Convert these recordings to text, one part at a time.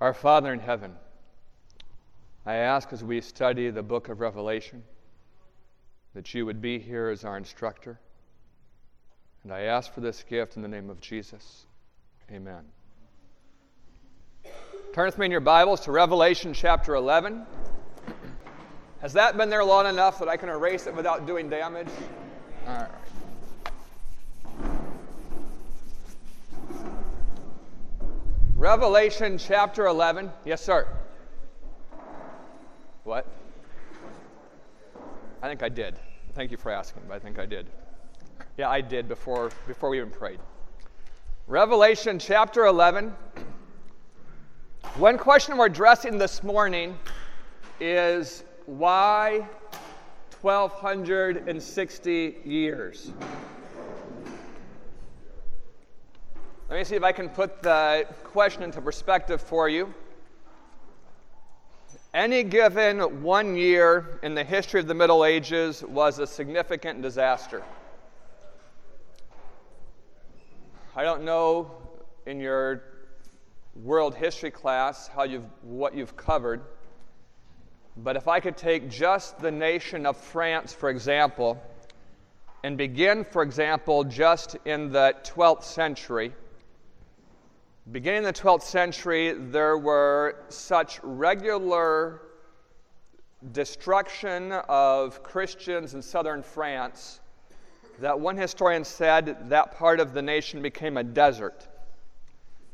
Our Father in heaven, I ask as we study the book of Revelation that you would be here as our instructor. And I ask for this gift in the name of Jesus. Amen. Turn with me in your Bibles to Revelation chapter 11. Has that been there long enough that I can erase it without doing damage? All right. Revelation chapter 11. Yes, sir. What? I think I did. Thank you for asking, but I think I did. Yeah, I did before, before we even prayed. Revelation chapter 11. One question we're addressing this morning is why 1260 years? Let me see if I can put the question into perspective for you. Any given one year in the history of the Middle Ages was a significant disaster. I don't know in your world history class how you've, what you've covered, but if I could take just the nation of France, for example, and begin, for example, just in the 12th century Beginning in the 12th century, there were such regular destruction of Christians in southern France that one historian said that part of the nation became a desert.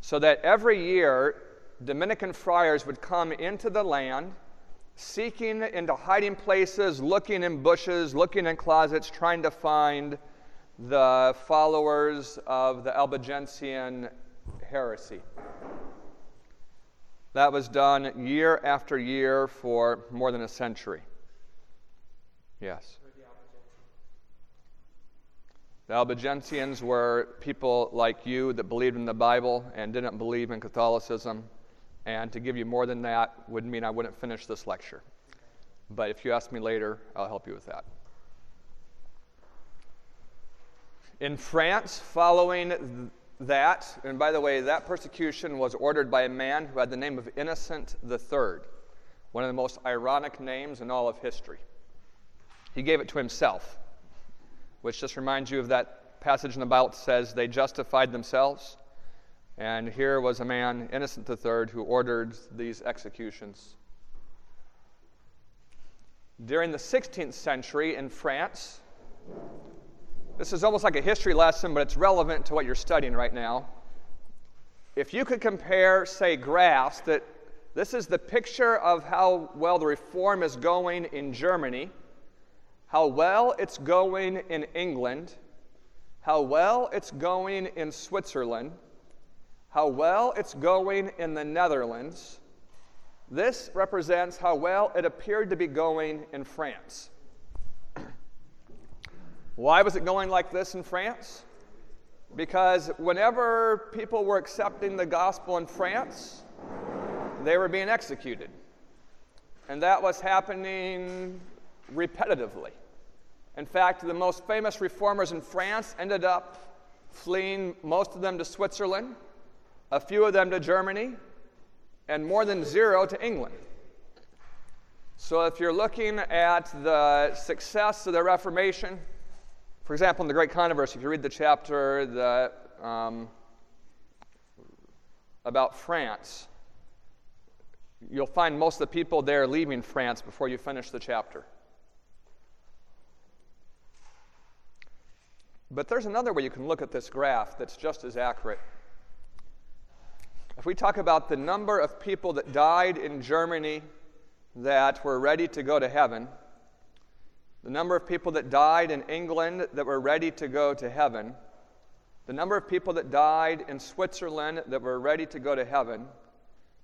So that every year, Dominican friars would come into the land, seeking into hiding places, looking in bushes, looking in closets, trying to find the followers of the Albigensian heresy. That was done year after year for more than a century. Yes. The Albigensians were people like you that believed in the Bible and didn't believe in Catholicism. And to give you more than that would mean I wouldn't finish this lecture. But if you ask me later, I'll help you with that. In France, following that, and by the way, that persecution was ordered by a man who had the name of Innocent III, one of the most ironic names in all of history. He gave it to himself, which just reminds you of that passage in the Bible that says they justified themselves. And here was a man, Innocent III, who ordered these executions. During the 16th century in France, this is almost like a history lesson, but it's relevant to what you're studying right now. If you could compare, say, graphs that this is the picture of how well the reform is going in Germany, how well it's going in England, how well it's going in Switzerland, how well it's going in the Netherlands. This represents how well it appeared to be going in France. Why was it going like this in France? Because whenever people were accepting the gospel in France, they were being executed. And that was happening repetitively. In fact, the most famous reformers in France ended up fleeing, most of them to Switzerland, a few of them to Germany, and more than zero to England. So if you're looking at the success of the Reformation, for example, in the Great Controversy, if you read the chapter that, um, about France, you'll find most of the people there leaving France before you finish the chapter. But there's another way you can look at this graph that's just as accurate. If we talk about the number of people that died in Germany that were ready to go to heaven, the number of people that died in England that were ready to go to heaven, the number of people that died in Switzerland that were ready to go to heaven,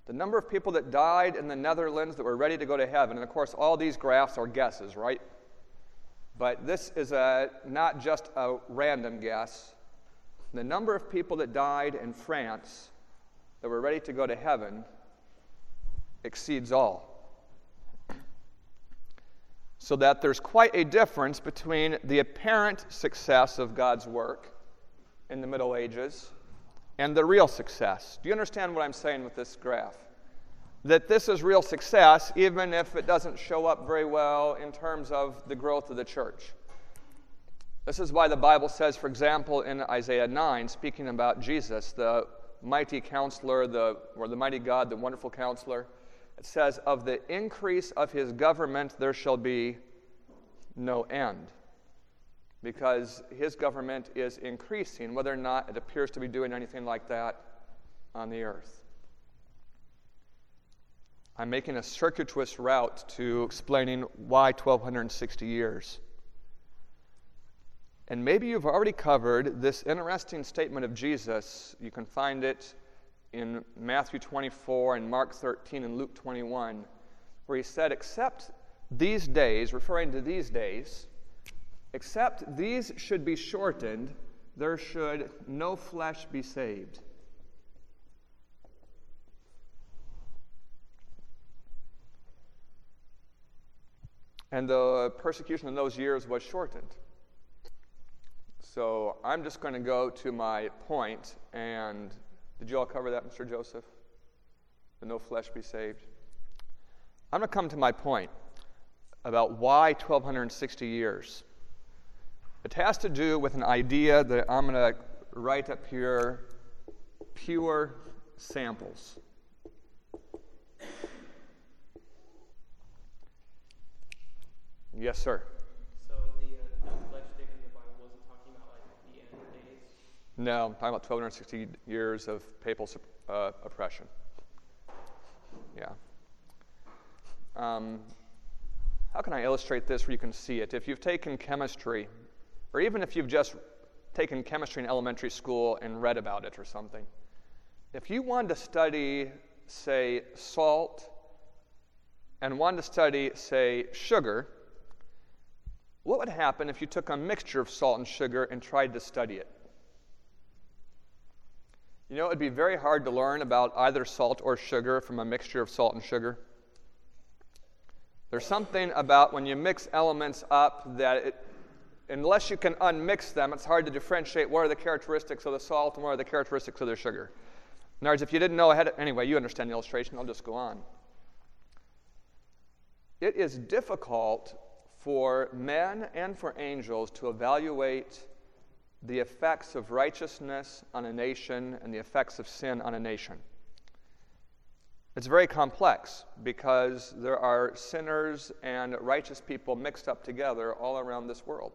the number of people that died in the Netherlands that were ready to go to heaven. And of course, all these graphs are guesses, right? But this is a, not just a random guess. The number of people that died in France that were ready to go to heaven exceeds all so that there's quite a difference between the apparent success of God's work in the Middle Ages and the real success. Do you understand what I'm saying with this graph? that this is real success, even if it doesn't show up very well in terms of the growth of the church. This is why the Bible says, for example, in Isaiah 9, speaking about Jesus, the mighty counselor, the, or the mighty God, the wonderful counselor, says, Of the increase of his government there shall be no end. Because his government is increasing, whether or not it appears to be doing anything like that on the earth. I'm making a circuitous route to explaining why 1260 years. And maybe you've already covered this interesting statement of Jesus. You can find it in Matthew 24 and Mark 13 and Luke 21, where he said, Except these days, referring to these days, except these should be shortened, there should no flesh be saved. And the persecution in those years was shortened. So I'm just going to go to my point, and did you all cover that, Mr. Joseph? The no flesh be saved. I'm going to come to my point about why 1260 years. It has to do with an idea that I'm going to write up here pure samples. Yes, sir. So the uh, no flesh statement in the Bible wasn't talking about like the end days. No, I'm talking about 1260 years of papal uh, oppression. Yeah. Um, how can I illustrate this where you can see it? If you've taken chemistry, or even if you've just taken chemistry in elementary school and read about it or something, if you wanted to study, say, salt, and wanted to study, say, sugar, what would happen if you took a mixture of salt and sugar and tried to study it? You know, it'd be very hard to learn about either salt or sugar from a mixture of salt and sugar. There's something about when you mix elements up that it, unless you can unmix them, it's hard to differentiate what are the characteristics of the salt and what are the characteristics of the sugar. In other words, if you didn't know ahead, of, anyway, you understand the illustration, I'll just go on. It is difficult for men and for angels to evaluate the effects of righteousness on a nation and the effects of sin on a nation. It's very complex because there are sinners and righteous people mixed up together all around this world.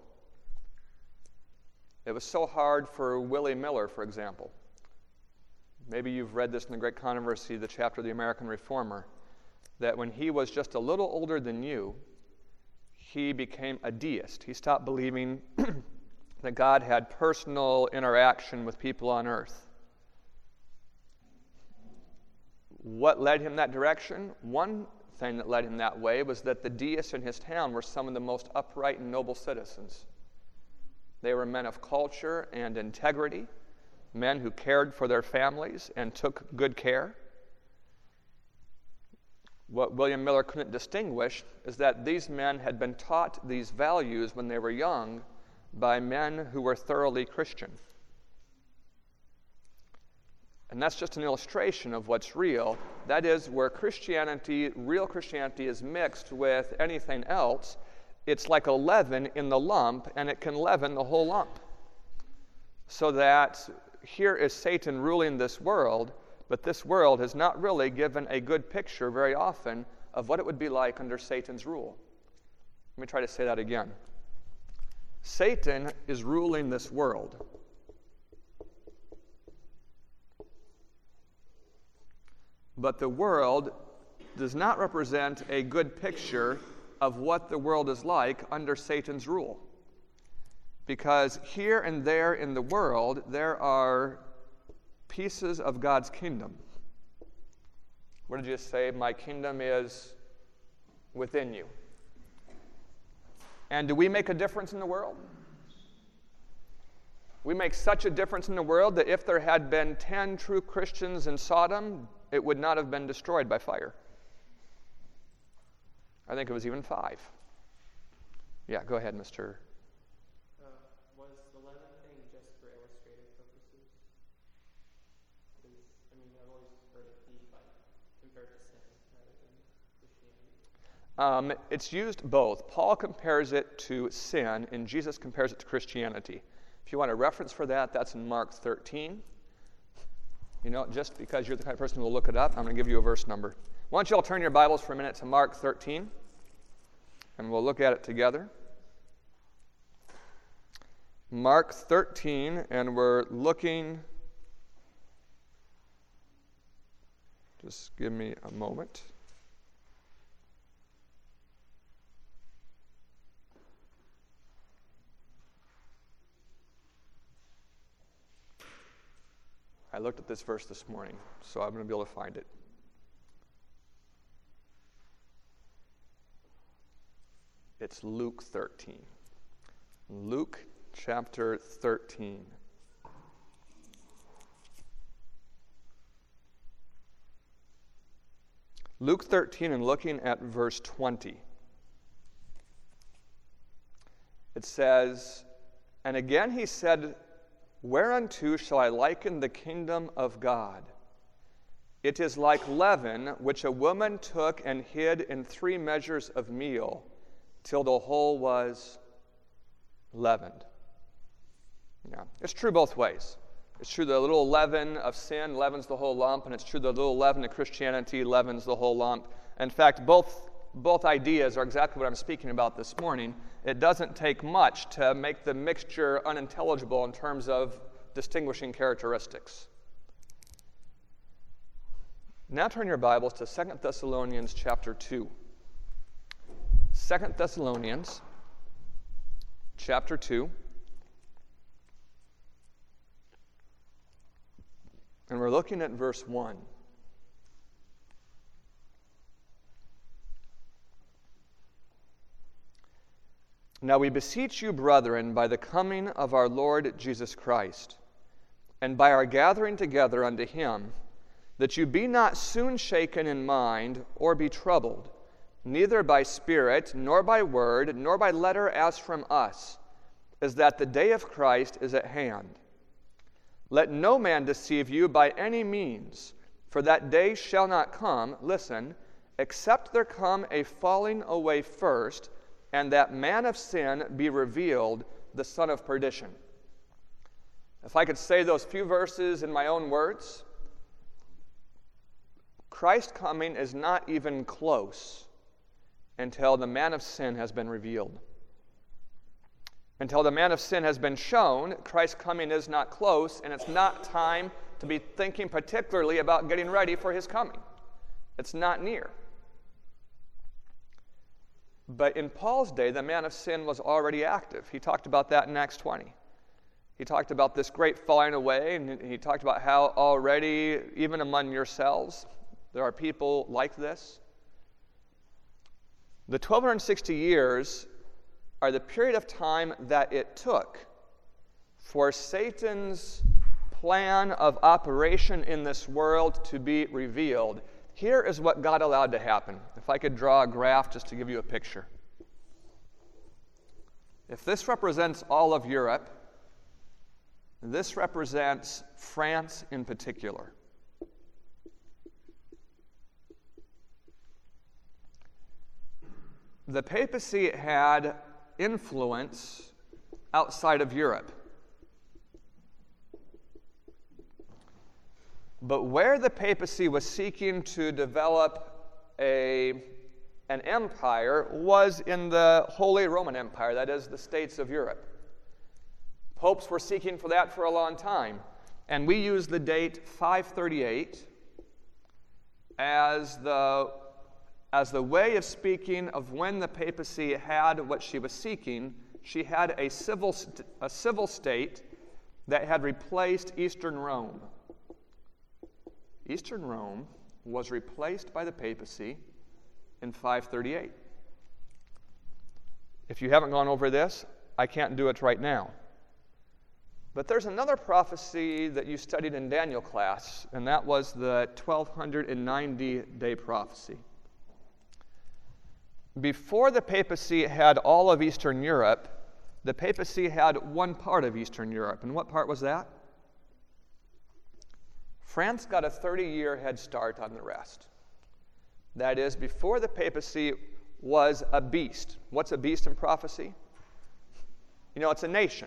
It was so hard for Willie Miller, for example. Maybe you've read this in the Great Controversy, the chapter of the American Reformer, that when he was just a little older than you, he became a deist. He stopped believing that God had personal interaction with people on earth. What led him that direction? One thing that led him that way was that the deists in his town were some of the most upright and noble citizens. They were men of culture and integrity, men who cared for their families and took good care. What William Miller couldn't distinguish is that these men had been taught these values when they were young by men who were thoroughly Christian. And that's just an illustration of what's real. That is, where Christianity, real Christianity, is mixed with anything else, it's like a leaven in the lump, and it can leaven the whole lump. So that here is Satan ruling this world, but this world has not really given a good picture very often of what it would be like under Satan's rule. Let me try to say that again. Satan is ruling this world. But the world does not represent a good picture of what the world is like under Satan's rule. Because here and there in the world, there are pieces of God's kingdom. What did you say? My kingdom is within you. And do we make a difference in the world? We make such a difference in the world that if there had been 10 true Christians in Sodom, it would not have been destroyed by fire. I think it was even five. Yeah, go ahead, Mr. I mean, I've always heard it be like compared to sin. Um, it's used both. Paul compares it to sin, and Jesus compares it to Christianity. If you want a reference for that, that's in Mark 13. You know, just because you're the kind of person who will look it up, I'm going to give you a verse number. Why don't you all turn your Bibles for a minute to Mark 13, and we'll look at it together. Mark 13, and we're looking. Just give me a moment. I looked at this verse this morning, so I'm going to be able to find it. It's Luke 13. Luke chapter 13. Luke 13 and looking at verse 20. It says, And again he said Whereunto shall I liken the kingdom of God? It is like leaven, which a woman took and hid in three measures of meal, till the whole was leavened. Yeah, it's true both ways. It's true the little leaven of sin leavens the whole lump, and it's true the little leaven of Christianity leavens the whole lump. In fact, both, both ideas are exactly what I'm speaking about this morning it doesn't take much to make the mixture unintelligible in terms of distinguishing characteristics. Now turn your Bibles to 2 Thessalonians chapter 2. 2 Thessalonians chapter 2. And we're looking at verse 1. Now we beseech you, brethren, by the coming of our Lord Jesus Christ, and by our gathering together unto him, that you be not soon shaken in mind, or be troubled, neither by spirit, nor by word, nor by letter as from us, as that the day of Christ is at hand. Let no man deceive you by any means, for that day shall not come, listen, except there come a falling away first and that man of sin be revealed, the son of perdition. If I could say those few verses in my own words, Christ's coming is not even close until the man of sin has been revealed. Until the man of sin has been shown, Christ's coming is not close, and it's not time to be thinking particularly about getting ready for his coming. It's not near. But in Paul's day, the man of sin was already active. He talked about that in Acts 20. He talked about this great falling away, and he talked about how already, even among yourselves, there are people like this. The 1260 years are the period of time that it took for Satan's plan of operation in this world to be revealed here is what God allowed to happen. If I could draw a graph just to give you a picture. If this represents all of Europe, this represents France in particular. The papacy had influence outside of Europe. But where the papacy was seeking to develop a, an empire was in the Holy Roman Empire, that is, the states of Europe. Popes were seeking for that for a long time. And we use the date 538 as the, as the way of speaking of when the papacy had what she was seeking. She had a civil, a civil state that had replaced Eastern Rome. Eastern Rome was replaced by the papacy in 538. If you haven't gone over this, I can't do it right now. But there's another prophecy that you studied in Daniel class, and that was the 1290 day prophecy. Before the papacy had all of Eastern Europe, the papacy had one part of Eastern Europe. And what part was that? France got a 30 year head start on the rest. That is, before the papacy was a beast. What's a beast in prophecy? You know, it's a nation.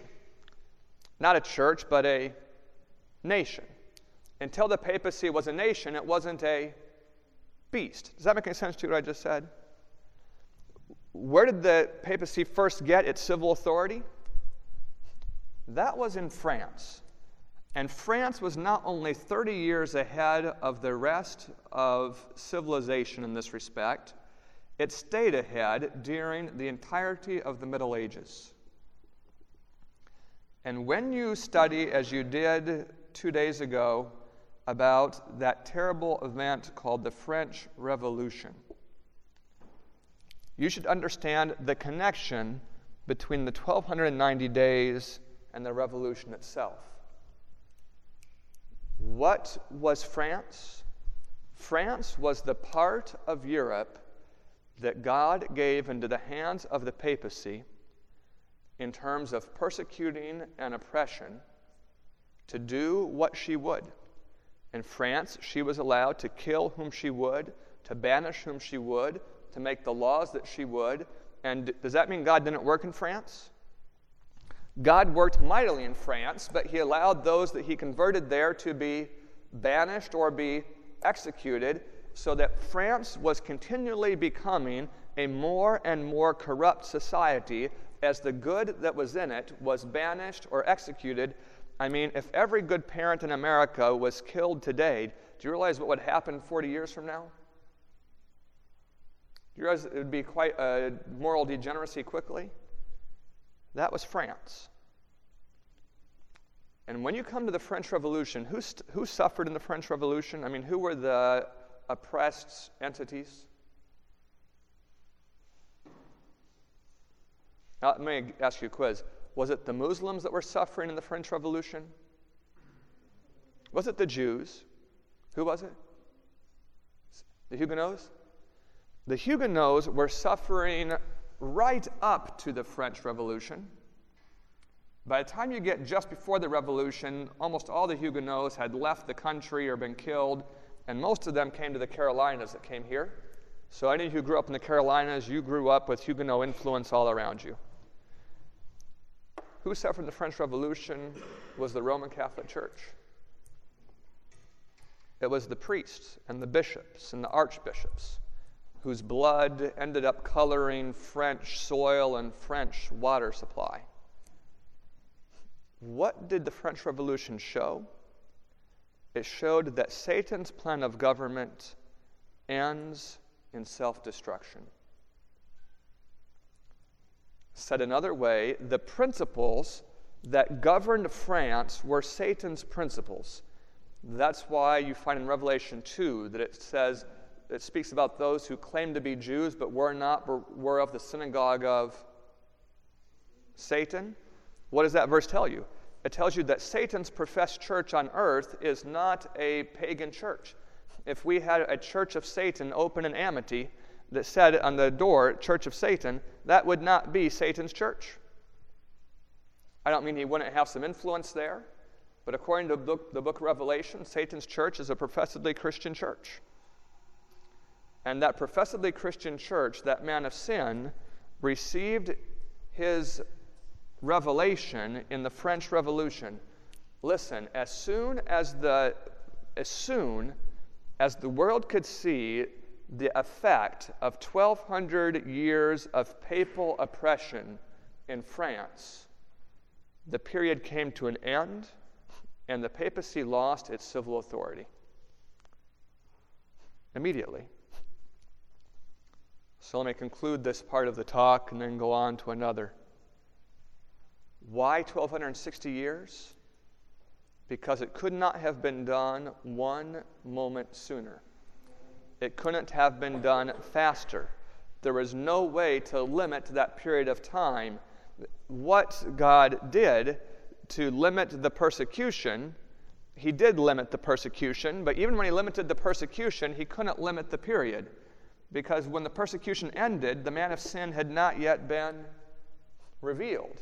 Not a church, but a nation. Until the papacy was a nation, it wasn't a beast. Does that make any sense to you what I just said? Where did the papacy first get its civil authority? That was in France. And France was not only 30 years ahead of the rest of civilization in this respect, it stayed ahead during the entirety of the Middle Ages. And when you study, as you did two days ago, about that terrible event called the French Revolution, you should understand the connection between the 1290 days and the revolution itself. What was France? France was the part of Europe that God gave into the hands of the papacy in terms of persecuting and oppression to do what she would. In France, she was allowed to kill whom she would, to banish whom she would, to make the laws that she would. And does that mean God didn't work in France? God worked mightily in France, but he allowed those that he converted there to be banished or be executed, so that France was continually becoming a more and more corrupt society as the good that was in it was banished or executed. I mean, if every good parent in America was killed today, do you realize what would happen 40 years from now? Do you realize it would be quite a moral degeneracy quickly? That was France. And when you come to the French Revolution, who, st- who suffered in the French Revolution? I mean, who were the oppressed entities? Now, let me ask you a quiz. Was it the Muslims that were suffering in the French Revolution? Was it the Jews? Who was it? The Huguenots? The Huguenots were suffering right up to the French Revolution. By the time you get just before the revolution, almost all the Huguenots had left the country or been killed, and most of them came to the Carolinas that came here. So, any of you who grew up in the Carolinas, you grew up with Huguenot influence all around you. Who suffered the French Revolution was the Roman Catholic Church. It was the priests and the bishops and the archbishops whose blood ended up coloring French soil and French water supply. What did the French Revolution show? It showed that Satan's plan of government ends in self destruction. Said another way, the principles that governed France were Satan's principles. That's why you find in Revelation 2 that it says, it speaks about those who claim to be Jews but were not, were of the synagogue of Satan. What does that verse tell you? It tells you that Satan's professed church on earth is not a pagan church. If we had a church of Satan open in Amity that said on the door, Church of Satan, that would not be Satan's church. I don't mean he wouldn't have some influence there, but according to the book, the book of Revelation, Satan's church is a professedly Christian church. And that professedly Christian church, that man of sin, received his revelation in the French Revolution. Listen, as soon as the as soon as the world could see the effect of 1200 years of papal oppression in France, the period came to an end and the papacy lost its civil authority. Immediately. So let me conclude this part of the talk and then go on to another. Why 1260 years? Because it could not have been done one moment sooner. It couldn't have been done faster. There was no way to limit that period of time. What God did to limit the persecution, He did limit the persecution, but even when He limited the persecution, He couldn't limit the period. Because when the persecution ended, the man of sin had not yet been revealed.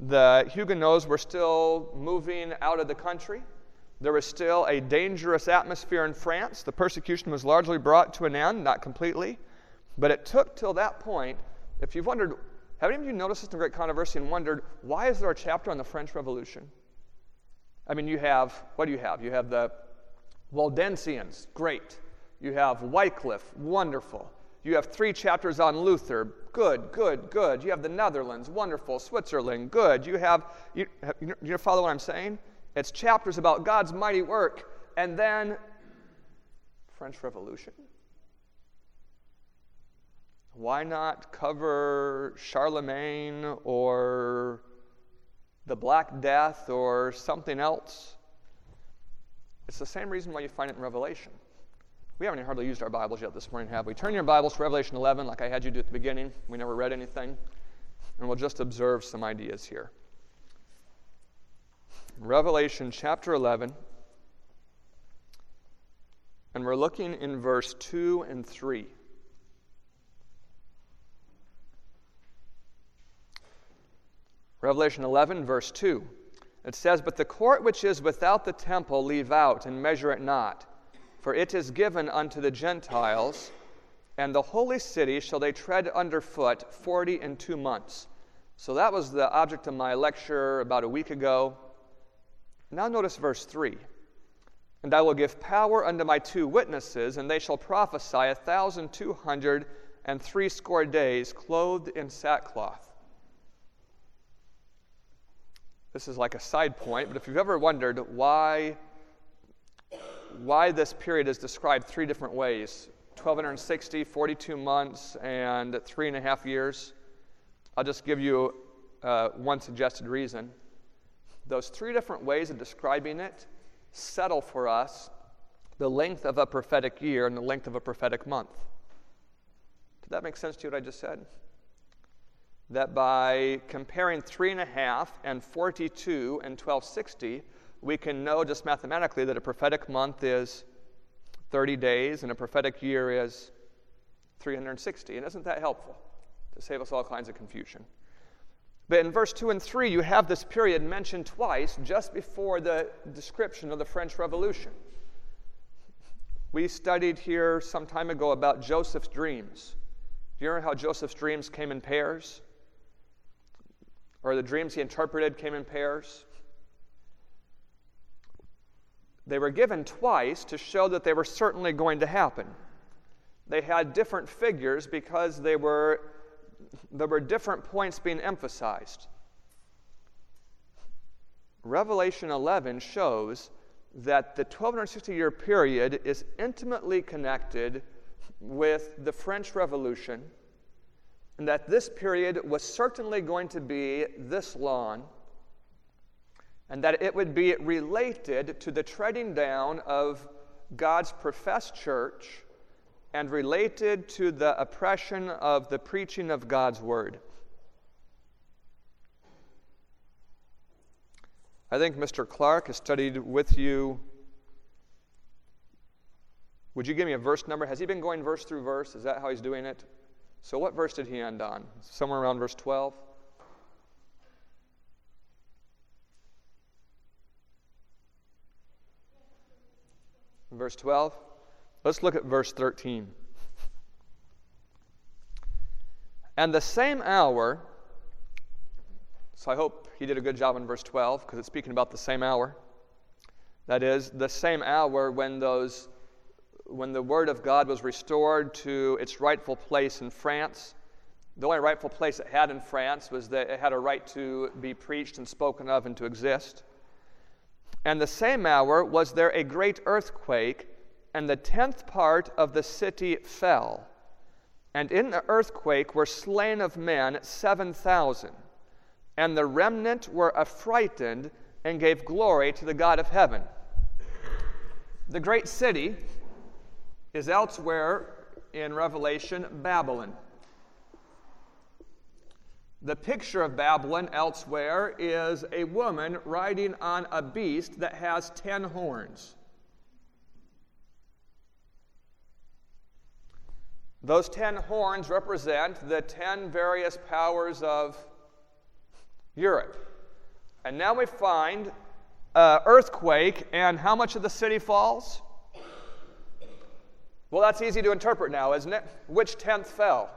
The Huguenots were still moving out of the country. There was still a dangerous atmosphere in France. The persecution was largely brought to an end, not completely. But it took till that point, if you've wondered, have any of you noticed this in Great Controversy and wondered, why is there a chapter on the French Revolution? I mean, you have, what do you have? You have the Waldensians, great. You have Wycliffe, wonderful. You have three chapters on Luther, good, good, good. You have the Netherlands, wonderful. Switzerland, good. You have, you, you, you follow what I'm saying? It's chapters about God's mighty work. And then, French Revolution. Why not cover Charlemagne or the Black Death or something else? It's the same reason why you find it in Revelation. We haven't hardly used our Bibles yet this morning, have we? Turn your Bibles to Revelation 11, like I had you do at the beginning. We never read anything. And we'll just observe some ideas here. Revelation chapter 11. And we're looking in verse 2 and 3. Revelation 11, verse 2. It says, But the court which is without the temple leave out, and measure it not. For it is given unto the Gentiles, and the holy city shall they tread under foot forty and two months. So that was the object of my lecture about a week ago. Now notice verse 3. And I will give power unto my two witnesses, and they shall prophesy a thousand two hundred and threescore days, clothed in sackcloth. This is like a side point, but if you've ever wondered why, why this period is described three different ways 1260, 42 months, and three and a half years, I'll just give you uh, one suggested reason. Those three different ways of describing it settle for us the length of a prophetic year and the length of a prophetic month. Did that make sense to you what I just said? that by comparing 3.5 and 42 and 1260, we can know just mathematically that a prophetic month is 30 days and a prophetic year is 360. And isn't that helpful to save us all kinds of confusion? But in verse 2 and 3, you have this period mentioned twice just before the description of the French Revolution. We studied here some time ago about Joseph's dreams. Do you remember how Joseph's dreams came in pairs? or the dreams he interpreted came in pairs. They were given twice to show that they were certainly going to happen. They had different figures because they were, there were different points being emphasized. Revelation 11 shows that the 1260 year period is intimately connected with the French Revolution and that this period was certainly going to be this long, and that it would be related to the treading down of God's professed church and related to the oppression of the preaching of God's word. I think Mr. Clark has studied with you. Would you give me a verse number? Has he been going verse through verse? Is that how he's doing it? So, what verse did he end on? Somewhere around verse 12? Verse 12? Let's look at verse 13. And the same hour, so I hope he did a good job in verse 12 because it's speaking about the same hour. That is, the same hour when those when the Word of God was restored to its rightful place in France. The only rightful place it had in France was that it had a right to be preached and spoken of and to exist. And the same hour was there a great earthquake, and the tenth part of the city fell. And in the earthquake were slain of men seven thousand. And the remnant were affrighted and gave glory to the God of heaven. The great city is elsewhere in Revelation Babylon. The picture of Babylon elsewhere is a woman riding on a beast that has ten horns. Those ten horns represent the ten various powers of Europe. And now we find an earthquake, and how much of the city falls? Well, that's easy to interpret now, isn't it? Which tenth fell?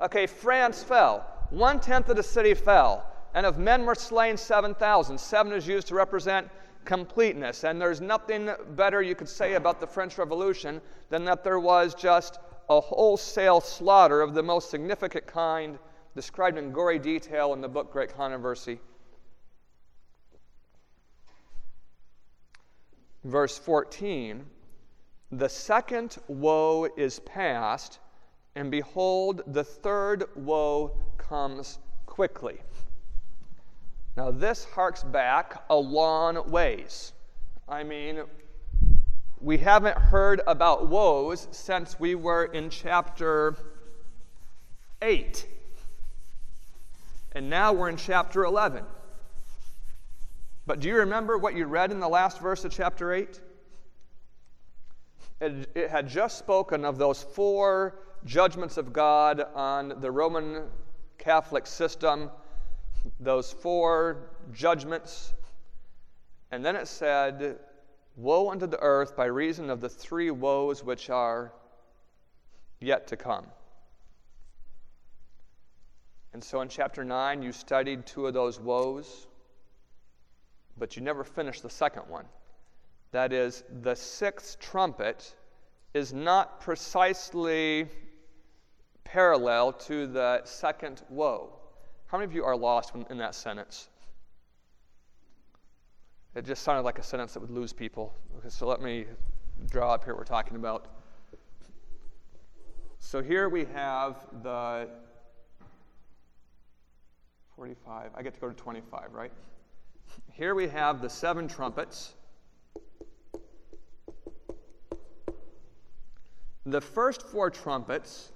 Okay, France fell. One tenth of the city fell. And of men were slain 7,000. Seven is used to represent completeness. And there's nothing better you could say about the French Revolution than that there was just a wholesale slaughter of the most significant kind, described in gory detail in the book Great Controversy. Verse 14 The second woe is past, and behold, the third woe comes quickly. Now, this harks back a long ways. I mean, we haven't heard about woes since we were in chapter 8. And now we're in chapter 11. But do you remember what you read in the last verse of chapter 8? It, it, had just spoken of those four judgments of God on the Roman Catholic system, those four judgments. And then it said, Woe unto the earth by reason of the three woes which are yet to come. And so in chapter 9, you studied two of those woes, but you never finished the second one. That is, the sixth trumpet is not precisely parallel to the second woe. How many of you are lost in that sentence? It just sounded like a sentence that would lose people. Okay, so let me draw up here what we're talking about. So here we have the 45. I get to go to 25, right? Here we have the seven trumpets. The first four trumpets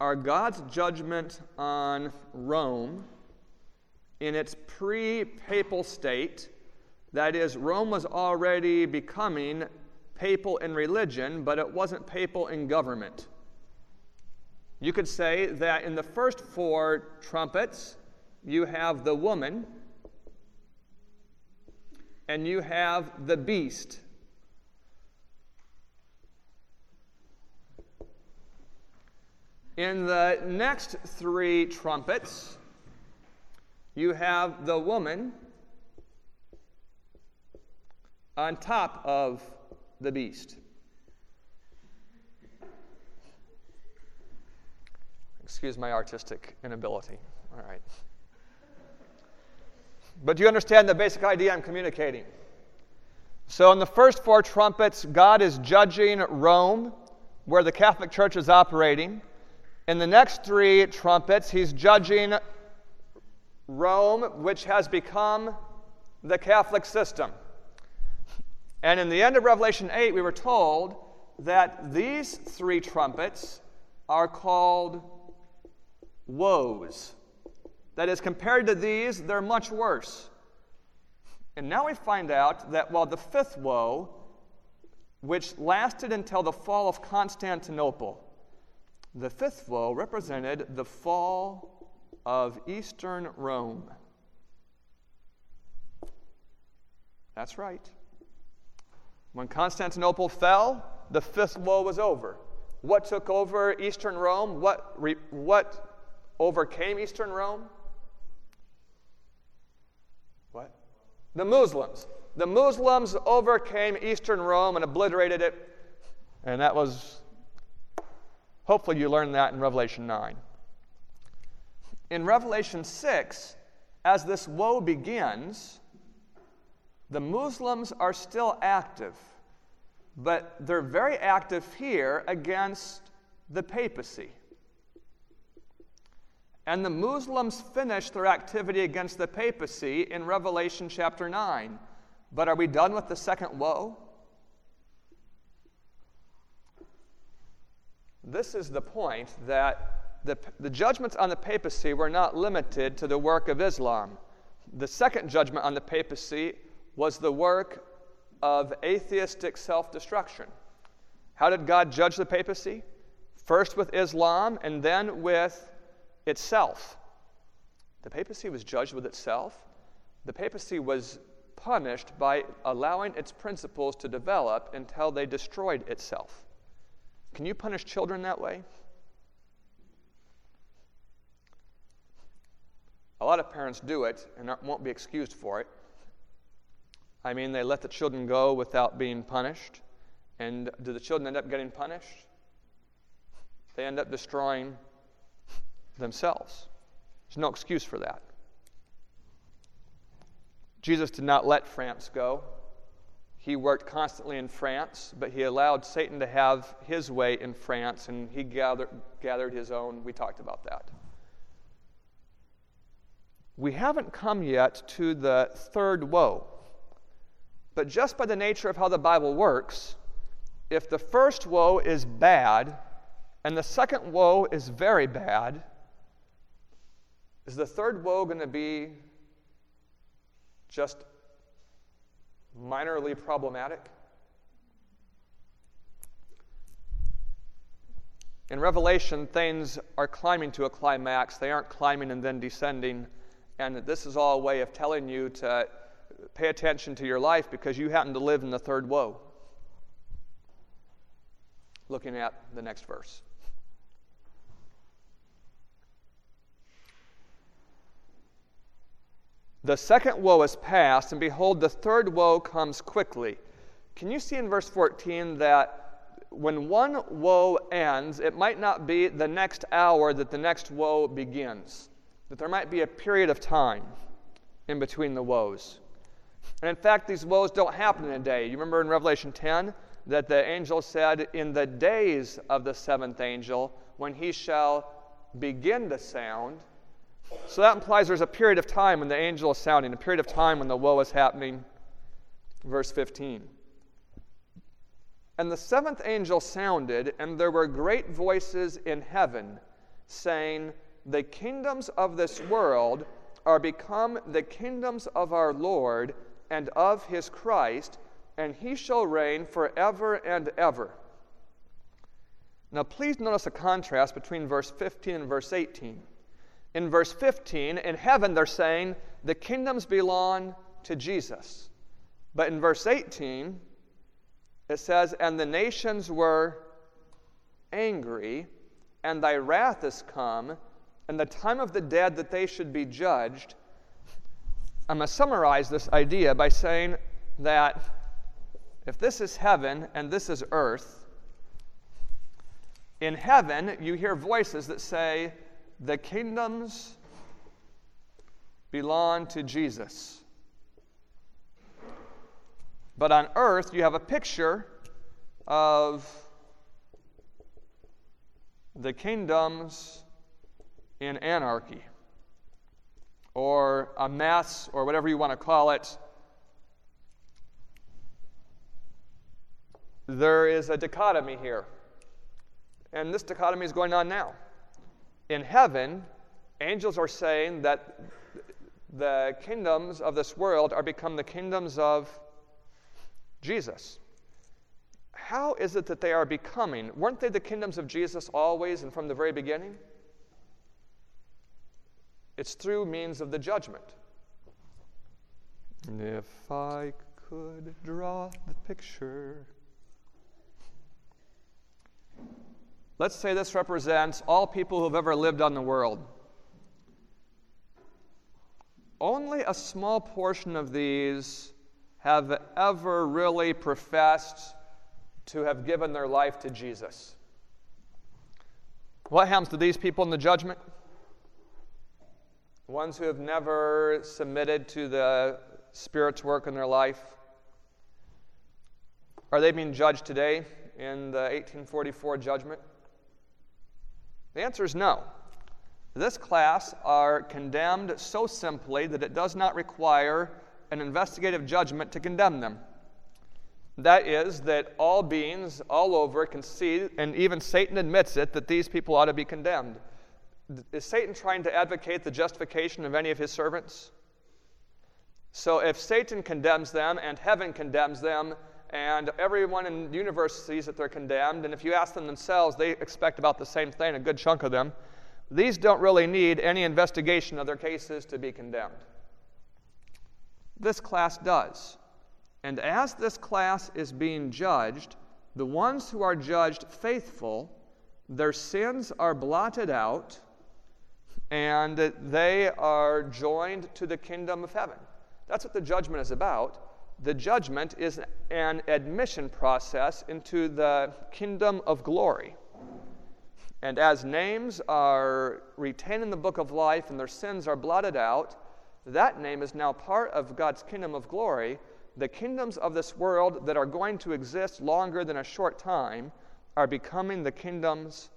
are God's judgment on Rome in its pre papal state. That is, Rome was already becoming papal in religion, but it wasn't papal in government. You could say that in the first four trumpets, you have the woman and you have the beast. In the next three trumpets, you have the woman on top of the beast. Excuse my artistic inability. All right. But do you understand the basic idea I'm communicating? So, in the first four trumpets, God is judging Rome, where the Catholic Church is operating. In the next three trumpets, he's judging Rome, which has become the Catholic system. And in the end of Revelation 8, we were told that these three trumpets are called woes. That is, compared to these, they're much worse. And now we find out that while the fifth woe, which lasted until the fall of Constantinople, the fifth woe represented the fall of Eastern Rome. That's right. When Constantinople fell, the fifth woe was over. What took over Eastern Rome? What, re, what overcame Eastern Rome? What? The Muslims. The Muslims overcame Eastern Rome and obliterated it, and that was Hopefully, you learned that in Revelation 9. In Revelation 6, as this woe begins, the Muslims are still active, but they're very active here against the papacy. And the Muslims finish their activity against the papacy in Revelation chapter 9. But are we done with the second woe? This is the point that the, the judgments on the papacy were not limited to the work of Islam. The second judgment on the papacy was the work of atheistic self destruction. How did God judge the papacy? First with Islam and then with itself. The papacy was judged with itself. The papacy was punished by allowing its principles to develop until they destroyed itself. Can you punish children that way? A lot of parents do it and won't be excused for it. I mean, they let the children go without being punished. And do the children end up getting punished? They end up destroying themselves. There's no excuse for that. Jesus did not let France go. He worked constantly in France, but he allowed Satan to have his way in France, and he gathered, gathered his own. We talked about that we haven't come yet to the third woe. But just by the nature of how the Bible works, if the first woe is bad and the second woe is very bad, is the third woe going to be just minorly problematic? In Revelation, things are climbing to a climax. They aren't climbing and then descending and this is all a way of telling you to pay attention to your life because you happen to live in the third woe. Looking at the next verse. The second woe is past, and behold, the third woe comes quickly. Can you see in verse 14 that when one woe ends, it might not be the next hour that the next woe begins? that there might be a period of time in between the woes. And in fact, these woes don't happen in a day. You remember in Revelation 10 that the angel said, In the days of the seventh angel, when he shall begin to sound. So that implies there's a period of time when the angel is sounding, a period of time when the woe is happening. Verse 15. And the seventh angel sounded, and there were great voices in heaven saying, the kingdoms of this world are become the kingdoms of our Lord and of his Christ, and he shall reign forever and ever. Now, please notice a contrast between verse 15 and verse 18. In verse 15, in heaven, they're saying the kingdoms belong to Jesus. But in verse 18, it says, And the nations were angry, and thy wrath is come, and the time of the dead that they should be judged, I'm going to summarize this idea by saying that if this is heaven and this is earth, in heaven you hear voices that say, the kingdoms belong to Jesus. But on earth, you have a picture of the kingdoms in anarchy or a mess or whatever you want to call it. There is a dichotomy here. And this dichotomy is going on now. In heaven, angels are saying that the kingdoms of this world are become the kingdoms of Jesus. How is it that they are becoming? Weren't they the kingdoms of Jesus always and from the very beginning? It's through means of the judgment. And If I could draw the picture. Let's say this represents all people who have ever lived on the world. Only a small portion of these have ever really professed to have given their life to Jesus. What happens to these people in the judgment? ones who have never submitted to the Spirit's work in their life? Are they being judged today in the 1844 judgment? The answer is no. This class are condemned so simply that it does not require an investigative judgment to condemn them. That is, that all beings all over can see, and even Satan admits it, that these people ought to be condemned. Is Satan trying to advocate the justification of any of his servants? So if Satan condemns them and heaven condemns them, and everyone in the universe sees that they're condemned, and if you ask them themselves, they expect about the same thing, a good chunk of them. These don't really need any investigation of their cases to be condemned. This class does. And as this class is being judged, the ones who are judged faithful, their sins are blotted out and they are joined to the kingdom of heaven. That's what the judgment is about. The judgment is an admission process into the kingdom of glory. And as names are retained in the book of life and their sins are blotted out, that name is now part of God's kingdom of glory. The kingdoms of this world that are going to exist longer than a short time are becoming the kingdoms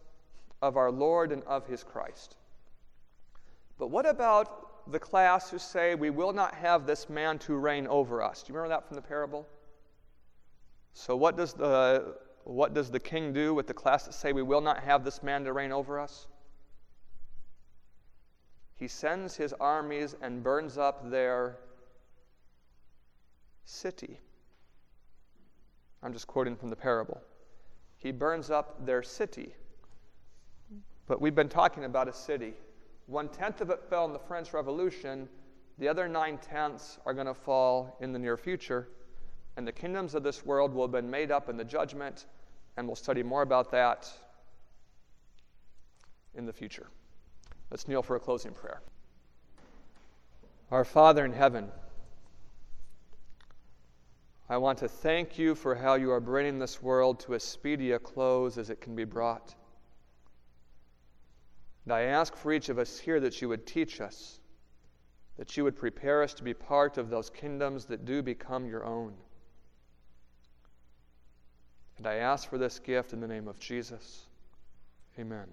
of our Lord and of his Christ. But what about the class who say, We will not have this man to reign over us? Do you remember that from the parable? So, what does the, what does the king do with the class that say, We will not have this man to reign over us? He sends his armies and burns up their city. I'm just quoting from the parable. He burns up their city. But we've been talking about a city. One tenth of it fell in the French Revolution. The other nine tenths are going to fall in the near future. And the kingdoms of this world will have been made up in the judgment, and we'll study more about that in the future. Let's kneel for a closing prayer. Our Father in heaven, I want to thank you for how you are bringing this world to as speedy a close as it can be brought. And I ask for each of us here that you would teach us, that you would prepare us to be part of those kingdoms that do become your own. And I ask for this gift in the name of Jesus. Amen.